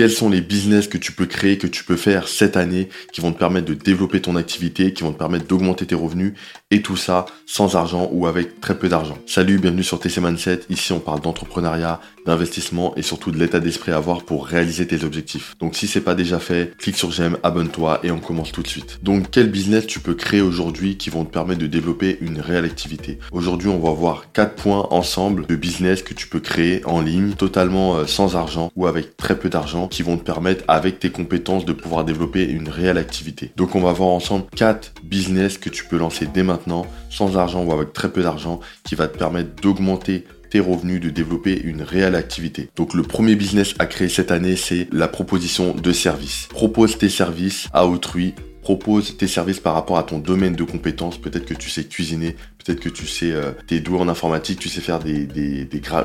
quels sont les business que tu peux créer, que tu peux faire cette année, qui vont te permettre de développer ton activité, qui vont te permettre d'augmenter tes revenus, et tout ça sans argent ou avec très peu d'argent. Salut, bienvenue sur TC Mindset. Ici, on parle d'entrepreneuriat, d'investissement et surtout de l'état d'esprit à avoir pour réaliser tes objectifs. Donc, si c'est pas déjà fait, clique sur j'aime, abonne-toi et on commence tout de suite. Donc, quel business tu peux créer aujourd'hui qui vont te permettre de développer une réelle activité? Aujourd'hui, on va voir quatre points ensemble de business que tu peux créer en ligne, totalement euh, sans argent ou avec très peu d'argent, qui vont te permettre, avec tes compétences, de pouvoir développer une réelle activité. Donc, on va voir ensemble quatre business que tu peux lancer dès maintenant sans argent ou avec très peu d'argent, qui va te permettre d'augmenter tes revenus, de développer une réelle activité. Donc le premier business à créer cette année, c'est la proposition de services. Propose tes services à autrui propose tes services par rapport à ton domaine de compétences. Peut-être que tu sais cuisiner, peut-être que tu sais, euh, t'es doué en informatique, tu sais faire des, des,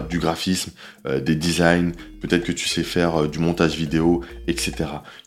du graphisme, euh, des designs, peut-être que tu sais faire euh, du montage vidéo, etc.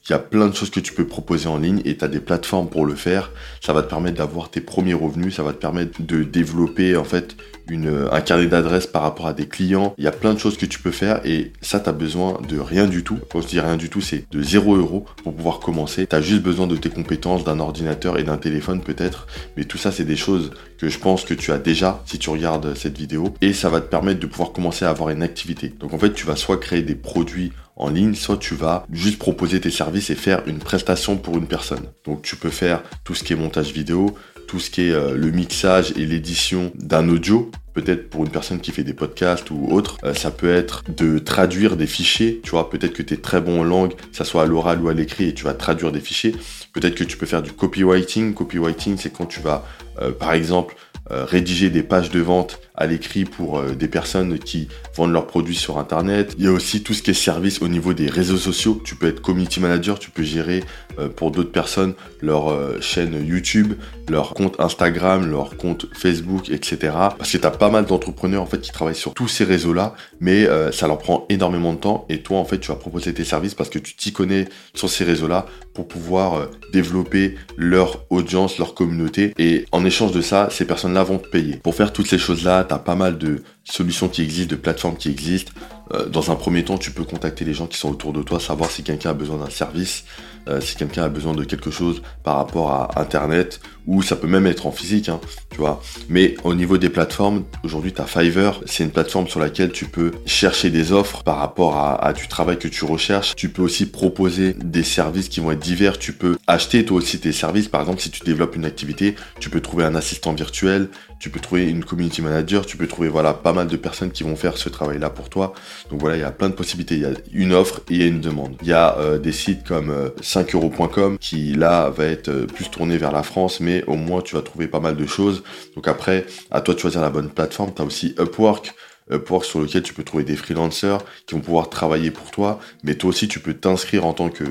Il y a plein de choses que tu peux proposer en ligne et tu as des plateformes pour le faire. Ça va te permettre d'avoir tes premiers revenus, ça va te permettre de développer en fait une, un carnet d'adresses par rapport à des clients. Il y a plein de choses que tu peux faire et ça, tu as besoin de rien du tout. Quand je dis rien du tout, c'est de 0 euros pour pouvoir commencer. Tu as juste besoin de tes compétences, d'un ordinateur et d'un téléphone peut-être. Mais tout ça, c'est des choses que je pense que tu as déjà si tu regardes cette vidéo et ça va te permettre de pouvoir commencer à avoir une activité. Donc en fait, tu vas soit créer des produits en ligne, soit tu vas juste proposer tes services et faire une prestation pour une personne. Donc tu peux faire tout ce qui est montage vidéo, tout ce qui est euh, le mixage et l'édition d'un audio, peut-être pour une personne qui fait des podcasts ou autre, euh, ça peut être de traduire des fichiers, tu vois, peut-être que tu es très bon en langue, que ça soit à l'oral ou à l'écrit, et tu vas traduire des fichiers. Peut-être que tu peux faire du copywriting. Copywriting, c'est quand tu vas, euh, par exemple, rédiger des pages de vente à l'écrit pour euh, des personnes qui vendent leurs produits sur Internet. Il y a aussi tout ce qui est service au niveau des réseaux sociaux. Tu peux être community manager, tu peux gérer euh, pour d'autres personnes leur chaîne YouTube, leur compte Instagram, leur compte Facebook, etc. Parce que tu as pas mal d'entrepreneurs en fait qui travaillent sur tous ces réseaux-là, mais ça leur prend énormément de temps et toi en fait tu vas proposer tes services parce que tu t'y connais sur ces réseaux-là pour pouvoir développer leur audience, leur communauté et en échange de ça, ces personnes-là vont te payer. Pour faire toutes ces choses-là, tu as pas mal de solutions qui existent, de plateformes qui existent. Euh, dans un premier temps, tu peux contacter les gens qui sont autour de toi, savoir si quelqu'un a besoin d'un service, euh, si quelqu'un a besoin de quelque chose par rapport à Internet, ou ça peut même être en physique, hein, tu vois. Mais au niveau des plateformes, aujourd'hui, tu as Fiverr, c'est une plateforme sur laquelle tu peux chercher des offres par rapport à, à, du travail que tu recherches. Tu peux aussi proposer des services qui vont être divers. Tu peux acheter toi aussi tes services. Par exemple, si tu développes une activité, tu peux trouver un assistant virtuel, tu peux trouver une community manager, tu peux trouver voilà pas mal de personnes qui vont faire ce travail-là pour toi. Donc voilà, il y a plein de possibilités. Il y a une offre et il y a une demande. Il y a euh, des sites comme 5euros.com euh, qui là va être euh, plus tourné vers la France, mais au moins tu vas trouver pas mal de choses. Donc après, à toi de choisir la bonne plateforme. Tu as aussi Upwork. Upwork sur lequel tu peux trouver des freelancers qui vont pouvoir travailler pour toi, mais toi aussi tu peux t'inscrire en tant que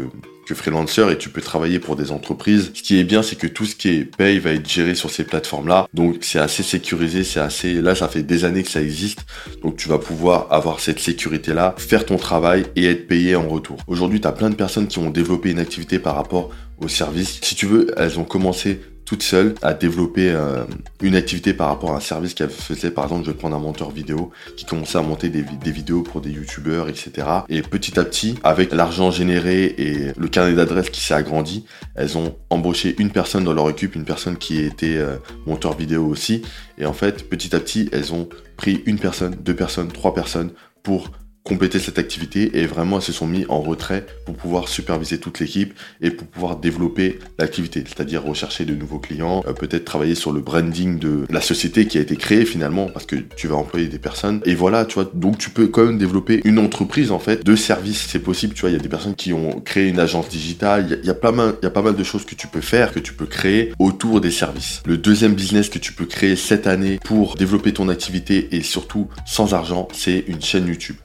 que freelancer et tu peux travailler pour des entreprises. Ce qui est bien, c'est que tout ce qui est paye va être géré sur ces plateformes-là. Donc c'est assez sécurisé, c'est assez. Là, ça fait des années que ça existe. Donc tu vas pouvoir avoir cette sécurité-là, faire ton travail et être payé en retour. Aujourd'hui, tu as plein de personnes qui ont développé une activité par rapport au service. Si tu veux, elles ont commencé toute seule à développer euh, une activité par rapport à un service qu'elle faisait. Par exemple, je vais prendre un monteur vidéo qui commençait à monter des, vidéos pour des youtubeurs, etc. Et petit à petit, avec l'argent généré et le carnet d'adresses qui s'est agrandi, elles ont embauché une personne dans leur équipe, une personne qui était euh, monteur vidéo aussi. Et en fait, petit à petit, elles ont pris une personne, deux personnes, trois personnes pour compléter cette activité et vraiment elles se sont mis en retrait pour pouvoir superviser toute l'équipe et pour pouvoir développer l'activité, c'est-à-dire rechercher de nouveaux clients, euh, peut-être travailler sur le branding de la société qui a été créée finalement parce que tu vas employer des personnes et voilà, tu vois, donc tu peux quand même développer une entreprise en fait de services, c'est possible, tu vois, il y a des personnes qui ont créé une agence digitale, il pas mal, il y a pas mal de choses que tu peux faire, que tu peux créer autour des services. Le deuxième business que tu peux créer cette année pour développer ton activité et surtout sans argent, c'est une chaîne YouTube.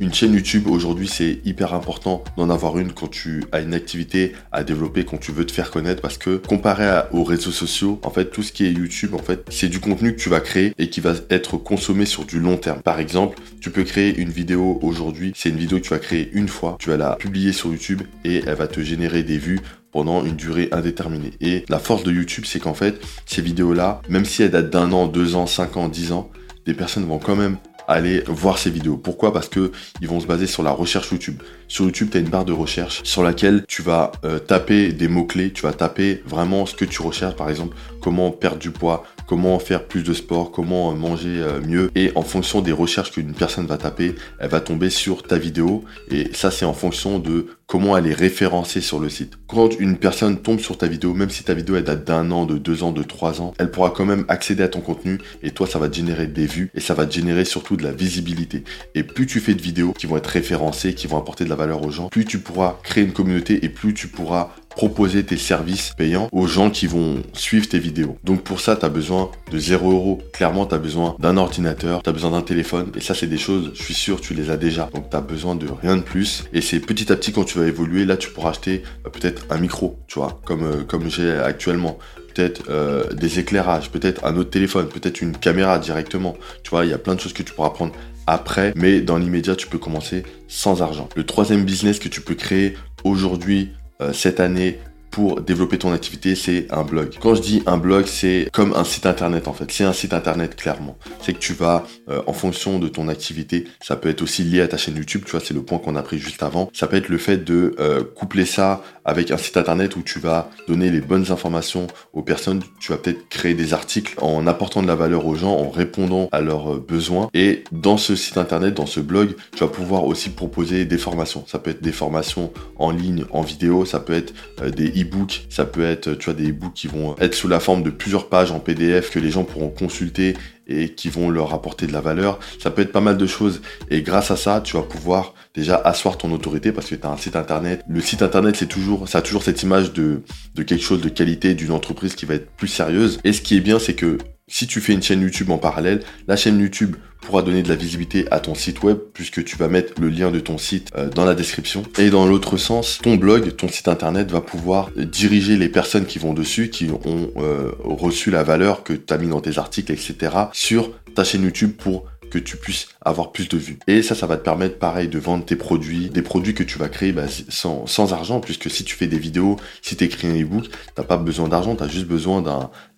Une chaîne YouTube aujourd'hui c'est hyper important d'en avoir une quand tu as une activité à développer, quand tu veux te faire connaître parce que comparé aux réseaux sociaux, en fait tout ce qui est YouTube en fait c'est du contenu que tu vas créer et qui va être consommé sur du long terme. Par exemple, tu peux créer une vidéo aujourd'hui, c'est une vidéo que tu vas créer une fois, tu vas la publier sur YouTube et elle va te générer des vues pendant une durée indéterminée. Et la force de YouTube, c'est qu'en fait, ces vidéos-là, même si elles datent d'un an, deux ans, cinq ans, dix ans, des personnes vont quand même aller voir ces vidéos. Pourquoi? Parce que ils vont se baser sur la recherche YouTube. Sur YouTube, tu as une barre de recherche sur laquelle tu vas euh, taper des mots-clés, tu vas taper vraiment ce que tu recherches, par exemple, comment perdre du poids, comment faire plus de sport, comment euh, manger euh, mieux. Et en fonction des recherches qu'une personne va taper, elle va tomber sur ta vidéo. Et ça, c'est en fonction de comment elle est référencée sur le site. Quand une personne tombe sur ta vidéo, même si ta vidéo elle date d'un an, de deux ans, de trois ans, elle pourra quand même accéder à ton contenu et toi ça va te générer des vues et ça va te générer surtout de la visibilité. Et plus tu fais de vidéos qui vont être référencées, qui vont apporter de la valeur aux gens, plus tu pourras créer une communauté et plus tu pourras proposer tes services payants aux gens qui vont suivre tes vidéos. Donc pour ça, tu as besoin de 0 euros. Clairement, tu as besoin d'un ordinateur, tu as besoin d'un téléphone. Et ça, c'est des choses, je suis sûr, tu les as déjà. Donc tu as besoin de rien de plus. Et c'est petit à petit, quand tu vas évoluer, là, tu pourras acheter euh, peut-être un micro, tu vois, comme, euh, comme j'ai actuellement peut-être euh, des éclairages, peut-être un autre téléphone, peut-être une caméra directement. Tu vois, il y a plein de choses que tu pourras prendre après, mais dans l'immédiat, tu peux commencer sans argent. Le troisième business que tu peux créer aujourd'hui euh, cette année pour développer ton activité, c'est un blog. Quand je dis un blog, c'est comme un site internet en fait. C'est un site internet clairement. C'est que tu vas, euh, en fonction de ton activité, ça peut être aussi lié à ta chaîne YouTube, tu vois, c'est le point qu'on a pris juste avant. Ça peut être le fait de euh, coupler ça avec un site internet où tu vas donner les bonnes informations aux personnes. Tu vas peut-être créer des articles en apportant de la valeur aux gens, en répondant à leurs besoins. Et dans ce site internet, dans ce blog, tu vas pouvoir aussi proposer des formations. Ça peut être des formations en ligne, en vidéo, ça peut être euh, des ça peut être, tu vois, des e-books qui vont être sous la forme de plusieurs pages en PDF que les gens pourront consulter et qui vont leur apporter de la valeur. Ça peut être pas mal de choses. Et grâce à ça, tu vas pouvoir déjà asseoir ton autorité parce que tu as un site internet. Le site internet, c'est toujours, ça a toujours cette image de quelque chose de qualité, d'une entreprise qui va être plus sérieuse. Et ce qui est bien, c'est que si tu fais une chaîne YouTube en parallèle, la chaîne YouTube pourra donner de la visibilité à ton site web puisque tu vas mettre le lien de ton site euh, dans la description. Et dans l'autre sens, ton blog, ton site internet va pouvoir diriger les personnes qui vont dessus, qui ont euh, reçu la valeur que tu as mis dans tes articles, etc. sur ta chaîne YouTube pour tu puisses avoir plus de vues. Et ça, ça va te permettre, pareil, de vendre tes produits, des produits que tu vas créer bah, sans, sans, argent, puisque si tu fais des vidéos, si tu écris un ebook, t'as pas besoin d'argent, tu as juste besoin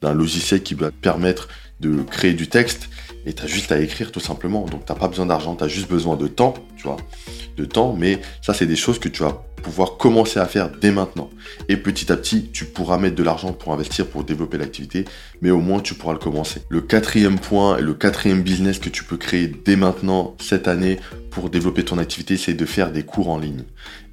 d'un logiciel qui va te permettre de créer du texte et tu as juste à écrire tout simplement. Donc t'as pas besoin d'argent, tu as juste besoin de temps, tu vois, de temps, mais ça c'est des choses que tu vas pouvoir commencer à faire dès maintenant. Et petit à petit, tu pourras mettre de l'argent pour investir, pour développer l'activité, mais au moins tu pourras le commencer. Le quatrième point et le quatrième business que tu peux créer dès maintenant, cette année, pour développer ton activité, c'est de faire des cours en ligne.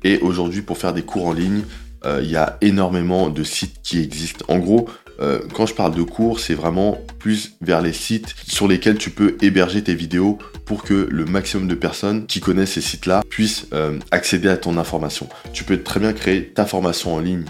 Et aujourd'hui, pour faire des cours en ligne, euh, il y a énormément de sites qui existent. En gros, euh, quand je parle de cours, c'est vraiment plus vers les sites sur lesquels tu peux héberger tes vidéos pour que le maximum de personnes qui connaissent ces sites-là puissent euh, accéder à ton information. Tu peux très bien créer ta formation en ligne,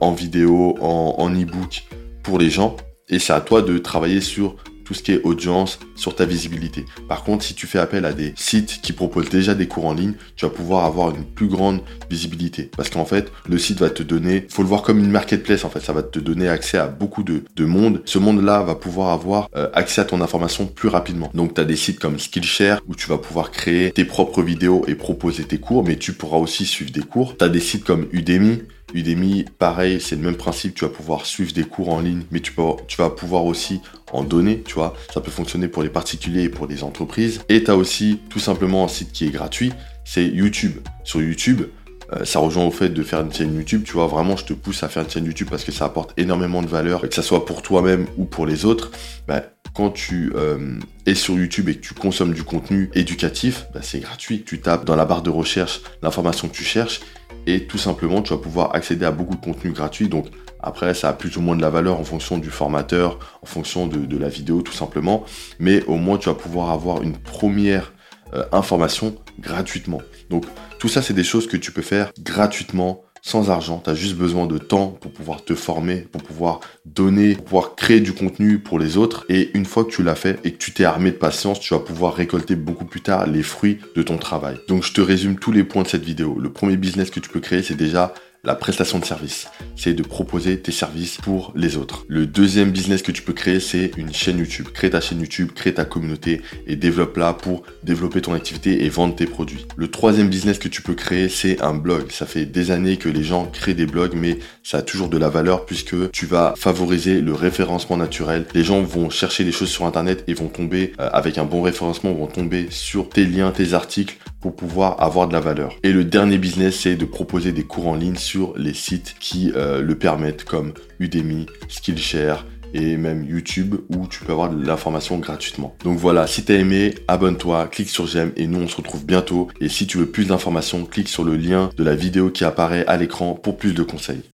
en vidéo, en, en e-book pour les gens, et c'est à toi de travailler sur tout ce qui est audience, sur ta visibilité. Par contre, si tu fais appel à des sites qui proposent déjà des cours en ligne, tu vas pouvoir avoir une plus grande visibilité. Parce qu'en fait, le site va te donner, faut le voir comme une marketplace en fait, ça va te donner accès à beaucoup de, de monde. Ce monde-là va pouvoir avoir euh, accès à ton information plus rapidement. Donc tu as des sites comme Skillshare où tu vas pouvoir créer tes propres vidéos et proposer tes cours, mais tu pourras aussi suivre des cours. Tu as des sites comme Udemy Udemy, pareil, c'est le même principe, tu vas pouvoir suivre des cours en ligne, mais tu, peux, tu vas pouvoir aussi en donner, tu vois. Ça peut fonctionner pour les particuliers et pour les entreprises. Et tu as aussi tout simplement un site qui est gratuit, c'est YouTube. Sur YouTube, euh, ça rejoint au fait de faire une chaîne YouTube, tu vois, vraiment je te pousse à faire une chaîne YouTube parce que ça apporte énormément de valeur, que ça soit pour toi-même ou pour les autres. Bah, quand tu euh, es sur YouTube et que tu consommes du contenu éducatif, bah, c'est gratuit. Tu tapes dans la barre de recherche l'information que tu cherches et tout simplement tu vas pouvoir accéder à beaucoup de contenu gratuit. Donc après ça a plus ou moins de la valeur en fonction du formateur, en fonction de, la vidéo tout simplement, mais au moins tu vas pouvoir avoir une première euh, information gratuitement. Donc tout ça c'est des choses que tu peux faire gratuitement sans argent, tu as juste besoin de temps pour pouvoir te former, pour pouvoir donner, pour pouvoir créer du contenu pour les autres. Et une fois que tu l'as fait et que tu t'es armé de patience, tu vas pouvoir récolter beaucoup plus tard les fruits de ton travail. Donc je te résume tous les points de cette vidéo. Le premier business que tu peux créer, c'est déjà la prestation de service. C'est de proposer tes services pour les autres. Le deuxième business que tu peux créer, c'est une chaîne YouTube. Crée ta chaîne YouTube, crée ta communauté et développe-la pour développer ton activité et vendre tes produits. Le troisième business que tu peux créer, c'est un blog. Ça fait des années que les gens créent des blogs, mais ça a toujours de la valeur puisque tu vas favoriser le référencement naturel. Les gens vont chercher des choses sur Internet et vont tomber euh, avec un bon référencement, vont tomber sur tes liens, tes articles pour pouvoir avoir de la valeur. Et le dernier business, c'est de proposer des cours en ligne sur les sites qui euh, le permettent, comme Udemy, Skillshare, et même YouTube où tu peux avoir de l'information gratuitement. Donc voilà, si t'as aimé, abonne-toi, clique sur j'aime et nous on se retrouve bientôt. Et si tu veux plus d'informations, clique sur le lien de la vidéo qui apparaît à l'écran pour plus de conseils.